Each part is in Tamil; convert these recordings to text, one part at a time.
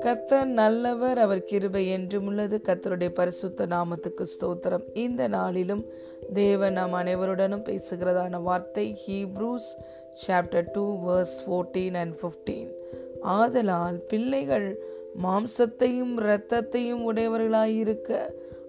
கத்தர் நல்லவர் அவர் கிருபை என்றும் உள்ளது. கத்தருடைய பரிசுத்த நாமத்துக்கு ஸ்தோத்திரம். இந்த நாளிலும் தேவன் நாம் அனைவருடனும் பேசுகிறதான வார்த்தை Hebrews chapter two verse fourteen and fifteen ஆதலால் பிள்ளைகள் மாம்சத்தையும் இரத்தத்தையும் உடையவர்களாயிருக்க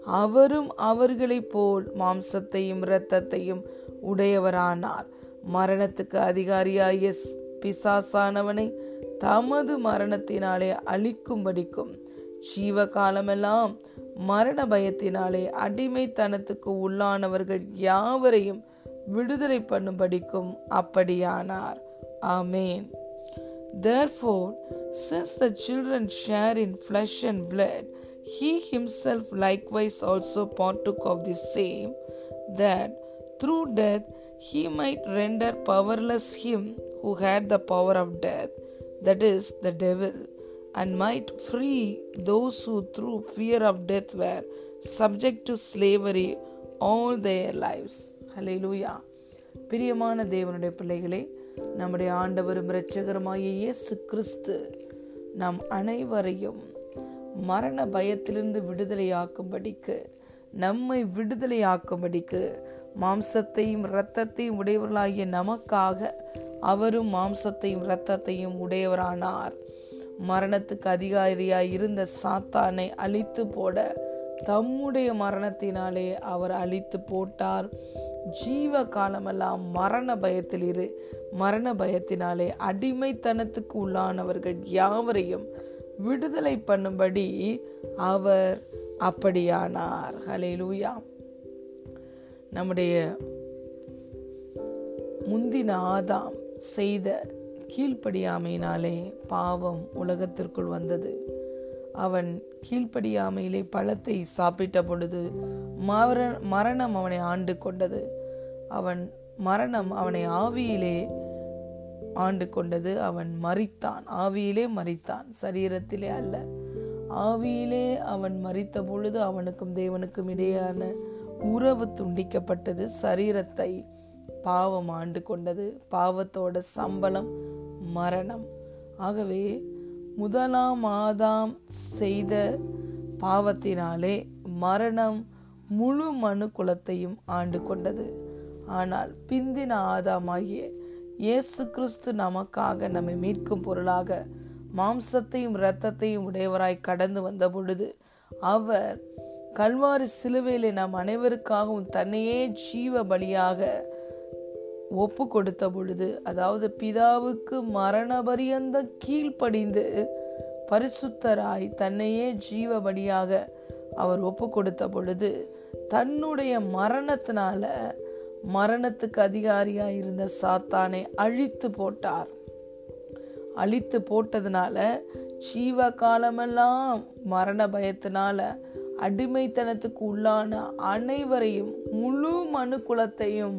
அவரும் அவர்களைப் போல் மாம்சத்தையும் இரத்தத்தையும் உடையவரானார். மரணத்துக்கு அதிகாரியாய பிசாசானவனை தமது மரணத்தினாலே அழிக்கும்படிக்கும் ஜீவ காலமெல்லாம் மரண பயத்தினாலே அடிமைத்தனத்துக்கு உள்ளானவர்கள் யாவரையும் விடுதலை பண்ணும்படிக்கும் அப்படியானார். ஆமேன். Therefore, since the children share in flesh and blood, he himself likewise also partook of the same, that through death he might render powerless him who had the power of death, that is, the devil, and might free those who through fear of death were subject to slavery all their lives. Hallelujah. பிரியமான தேவனுடைய பிள்ளைகளே நம்முடைய ஆண்டவரும் இரட்சகருமாய இயேசு கிறிஸ்து நம் அனைவரையும் மரண பயத்திலிருந்து விடுதலையாக்கும்படிக்கு நம்மை விடுதலையாக்கும்படிக்கு மாம்சத்தையும் இரத்தத்தையும் உடையவர்களாகிய நமக்காக அவரும் மாம்சத்தையும் இரத்தத்தையும் உடையவரானார். மரணத்துக்கு அதிகாரியாய் இருந்த சாத்தானை அழித்து போட தம்முடைய மரணத்தினாலே அவர் அழித்து போட்டார். ஜீவ காலமெல்லாம் மரண பயத்தில் இரு மரண பயத்தினாலே அடிமைத்தனத்துக்கு உள்ளானவர்கள் யாவரையும் விடுதலை பண்ணும்படி அவர் அப்படியானார். ஹலேலூயா நம்முடைய முந்தின ஆதாம் செய்த கீழ்ப்படியாமையினாலே பாவம் உலகத்திற்குள் வந்தது. அவன் கீழ்ப்படியாமையிலே பழத்தை சாப்பிட்ட பொழுது மர மரணம் அவனை ஆண்டு கொண்டது. அவன் மரணம் அவனை ஆவியிலே ஆண்டு கொண்டது. அவன் மறித்தான் ஆவியிலே மறித்தான் சரீரத்திலே அல்ல. ஆவியிலே அவன் மறித்த பொழுது அவனுக்கும் தேவனுக்கும் இடையான உறவு துண்டிக்கப்பட்டது சரீரத்தை பாவம் ஆண்டு கொண்டது பாவத்தோட சம்பளம் மரணம். ஆகவே முதலாம் ஆதாம் செய்த பாவத்தினாலே மரணம் முழு மனு குலத்தையும் ஆண்டு கொண்டது. ஆனால் பிந்தின ஆதாமாகிய இயேசு கிறிஸ்து நமக்காக நம்மை மீட்கும் பொருளாக மாம்சத்தையும் இரத்தத்தையும் உடையவராய் கடந்து வந்த பொழுது அவர் கல்வாரி சிலுவையிலே நாம் அனைவருக்காகவும் தன்னையே ஜீவ பலியாக ஒப்பு கொடுத்த பொழுது அதாவது பிதாவுக்கு மரண பரியந்த கீழ்ப்படிந்து பரிசுத்தராய் தன்னையே ஜீவ பலியாக அவர் ஒப்பு கொடுத்த பொழுது தன்னுடைய மரணத்தினால மரணத்துக்கு அதிகாரியாக இருந்த சாத்தானை அழித்து போட்டார். அழித்து போட்டதுனால ஜீவ காலமெல்லாம் மரண பயத்தினால அடிமைத்தனத்துக்கு உள்ளான அனைவரையும் முழு மனு குலத்தையும்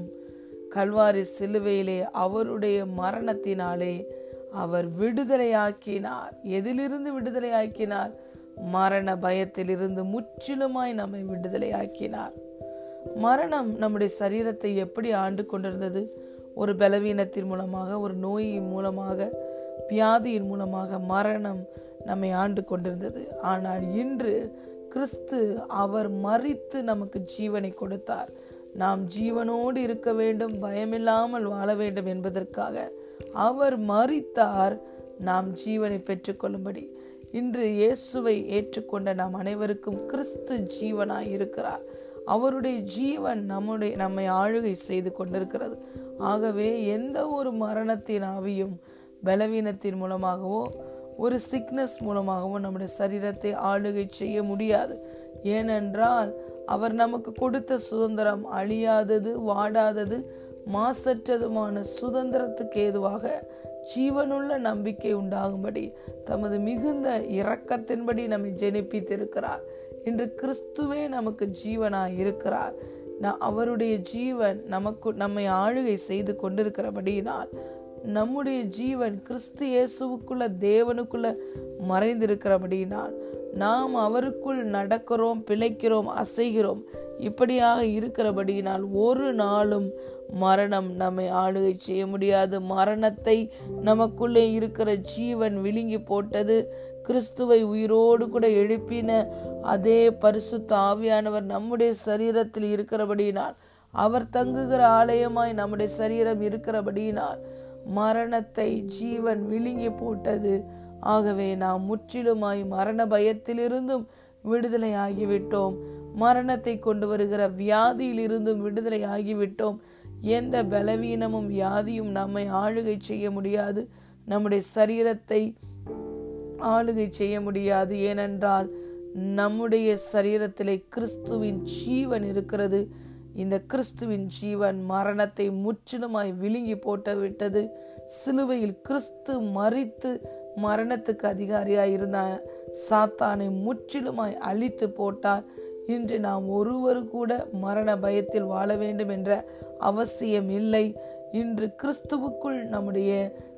கல்வாரி சிலுவையிலே அவருடைய மரணத்தினாலே அவர் விடுதலையாக்கினார். எதிலிருந்து விடுதலையாக்கினார்? மரண பயத்திலிருந்து முற்றிலுமாய் நம்மை விடுதலையாக்கினார். மரணம் நம்முடைய சரீரத்தை எப்படி ஆண்டு கொண்டிருந்தது? ஒரு பலவீனத்தின் மூலமாக ஒரு நோயின் மூலமாக வியாதியின் மூலமாக மரணம் நம்மை ஆண்டு கொண்டிருந்தது. ஆனால் இன்று கிறிஸ்து அவர் மறித்து நமக்கு ஜீவனை கொடுத்தார். நாம் ஜீவனோடு இருக்க வேண்டும் பயமில்லாமல் வாழ வேண்டும் என்பதற்காக அவர் மறித்தார் நாம் ஜீவனை பெற்றுக்கொள்ளும்படி இன்று இயேசுவை ஏற்றுக்கொண்ட நாம் அனைவருக்கும் கிறிஸ்து ஜீவனாய் இருக்கிறார். அவருடைய ஜீவன் நம்முடைய நம்மை ஆளுகை செய்து கொண்டிருக்கிறது. ஆகவே எந்த ஒரு மரணத்தின் ஆவியும் பலவீனத்தின் மூலமாகவோ ஒரு சிக்னஸ் மூலமாகவும் நம்முடைய சரீரத்தை ஆளுகை செய்ய முடியாது. ஏனென்றால் அவர் நமக்கு கொடுத்த சுதந்திரம் அழியாதது வாடாதது மாசற்றதுமான சுதந்திரத்துக்கு ஏதுவாக ஜீவனுள்ள நம்பிக்கை உண்டாகும்படி தமது மிகுந்த இரக்கத்தின்படி நம்மை ஜெனிப்பித்திருக்கிறார். இன்று கிறிஸ்துவே நமக்கு ஜீவனாய் இருக்கிறார். அவருடைய ஜீவன் நமக்கு நம்மை ஆளுகை செய்து கொண்டிருக்கிறபடியினால் நம்முடைய ஜீவன் கிறிஸ்து இயேசுவுக்குள்ள தேவனுக்குள்ள மறைந்திருக்கிறபடியினால் நாம் அவருக்குள் நடக்கிறோம் பிழைக்கிறோம் அசைகிறோம். இப்படியாக இருக்கிறபடியினால் ஒரு நாளும் மரணம் நம்மை ஆளுகை செய்ய முடியாது. மரணத்தை நமக்குள்ளே இருக்கிற ஜீவன் விழுங்கி போட்டது கிறிஸ்துவை உயிரோடு கூட எழுப்பின அதே பரிசுத்த ஆவியானவர் நம்முடைய சரீரத்தில் இருக்கிறபடியினால் அவர் தங்குகிற ஆலயமாய் நம்முடைய சரீரம் இருக்கிறபடியினால் மரணத்தை ஜீவன் விழுங்கி போட்டது. ஆகவே நாம் முற்றிலுமாய் மரண பயத்திலிருந்தும் விடுதலை ஆகிவிட்டோம் மரணத்தை கொண்டு வருகிற வியாதியிலிருந்தும் விடுதலை ஆகிவிட்டோம் எந்த பலவீனமும் வியாதியும் நம்மை ஆளுகை செய்ய முடியாது. நம்முடைய சரீரத்தை ஆளுகை செய்ய முடியாது. ஏனென்றால் நம்முடைய சரீரத்திலே கிறிஸ்துவின் ஜீவன் இருக்கிறது. இந்த கிறிஸ்துவின் ஜீவன் மரணத்தை முற்றிலுமாய் விழுங்கி போட்டு விட்டது சிலுவையில் கிறிஸ்து மறித்து மரணத்துக்கு அதிகாரியாய் இருந்த சாத்தானை முற்றிலுமாய் அழித்து போட்டார். இன்று நாம் ஒருவர் கூட மரண பயத்தில் வாழ வேண்டும் என்ற அவசியம் இல்லை. இன்று கிறிஸ்துவுக்குள் நம்முடைய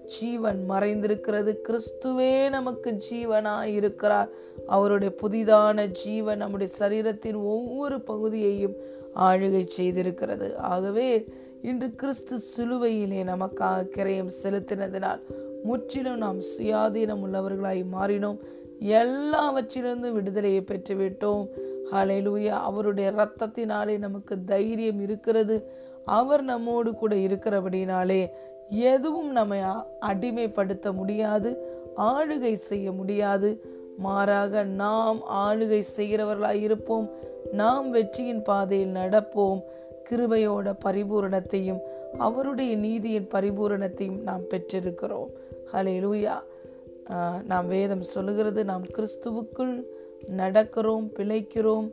ஜீவன் மறைந்திருக்கிறது. கிறிஸ்துவே நமக்கு ஜீவனாய் இருக்கிறார் அவருடைய புதிதான ஜீவன் நம்முடைய சரீரத்தின் ஒவ்வொரு பகுதியையும் ஆளுகை செய்திருக்கிறது. ஆகவே இன்று கிறிஸ்து சிலுவையிலே நமக்காக கிரயம் செலுத்தினதினால் முற்றிலும் நாம் சுயாதீனம் உள்ளவர்களாய் மாறினோம். எல்லாவற்றிலிருந்து விடுதலையை பெற்றுவிட்டோம். ஹalleluya. அவருடைய இரத்தத்தினாலே நமக்கு தைரியம் இருக்கிறது. அவர் நம்மோடு கூட இருக்கிறபடினாலே எதுவும் நம்மை அடிமைப்படுத்த முடியாது ஆளுகை செய்ய முடியாது. மாறாக நாம் ஆளுகை செய்கிறவர்களாய் இருப்போம். நாம் வெற்றியின் பாதையில் நடப்போம். கிருபையோட பரிபூரணத்தையும் அவருடைய நீதியின் பரிபூரணத்தையும் நாம் பெற்றிருக்கிறோம். ஹலே லூயா நாம் வேதம் சொல்லுகிறது நாம் கிறிஸ்துவுக்குள் நடக்கிறோம் பிழைக்கிறோம்.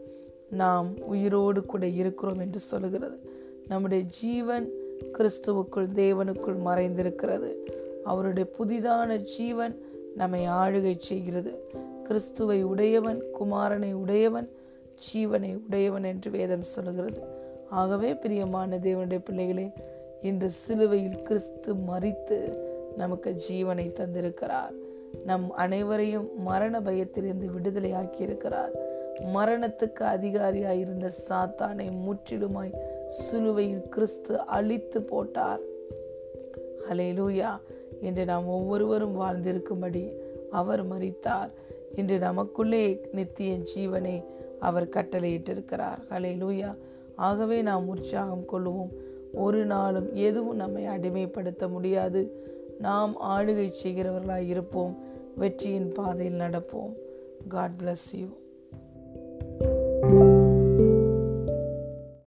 நாம் உயிரோடு கூட இருக்கிறோம் என்று சொல்லுகிறது. நம்முடைய ஜீவன் கிறிஸ்துவுக்குள் தேவனுக்குள் மறைந்திருக்கிறது. அவருடைய புதிதான ஜீவன் நம்மை ஆளுகை செய்கிறது. கிறிஸ்துவை உடையவன் குமாரனை உடையவன் ஜீவனை உடையவன் என்று வேதம் சொல்லுகிறது. ஆகவே பிரியமான தேவனுடைய பிள்ளைகளே இன்று சிலுவையில் கிறிஸ்து மறித்து நமக்கு ஜீவனை தந்திருக்கிறார். நம் அனைவரையும் மரண பயத்திலிருந்து விடுதலை ஆக்கியிருக்கிறார் மரணத்துக்கு அதிகாரியாய் இருந்த சாத்தானை முற்றிலுமாய் சிலுவையில் கிறிஸ்து அழித்து போட்டார். ஹலேலூயா என்று நாம் ஒவ்வொருவரும் வாழ்ந்திருக்கும்படி அவர் மறித்தார் இன்று நமக்குள்ளே நித்திய ஜீவனை அவர் கட்டளையிட்டிருக்கிறார். ஹலே லூயா ஆகவே நாம் உற்சாகம் கொள்வோம் ஒரு நாளும் எதுவும் நம்மை அடிமைப்படுத்த முடியாது. நாம் ஆளுகை செய்கிறவர்களாய் இருப்போம். வெற்றியின் பாதையில் நடப்போம். God bless you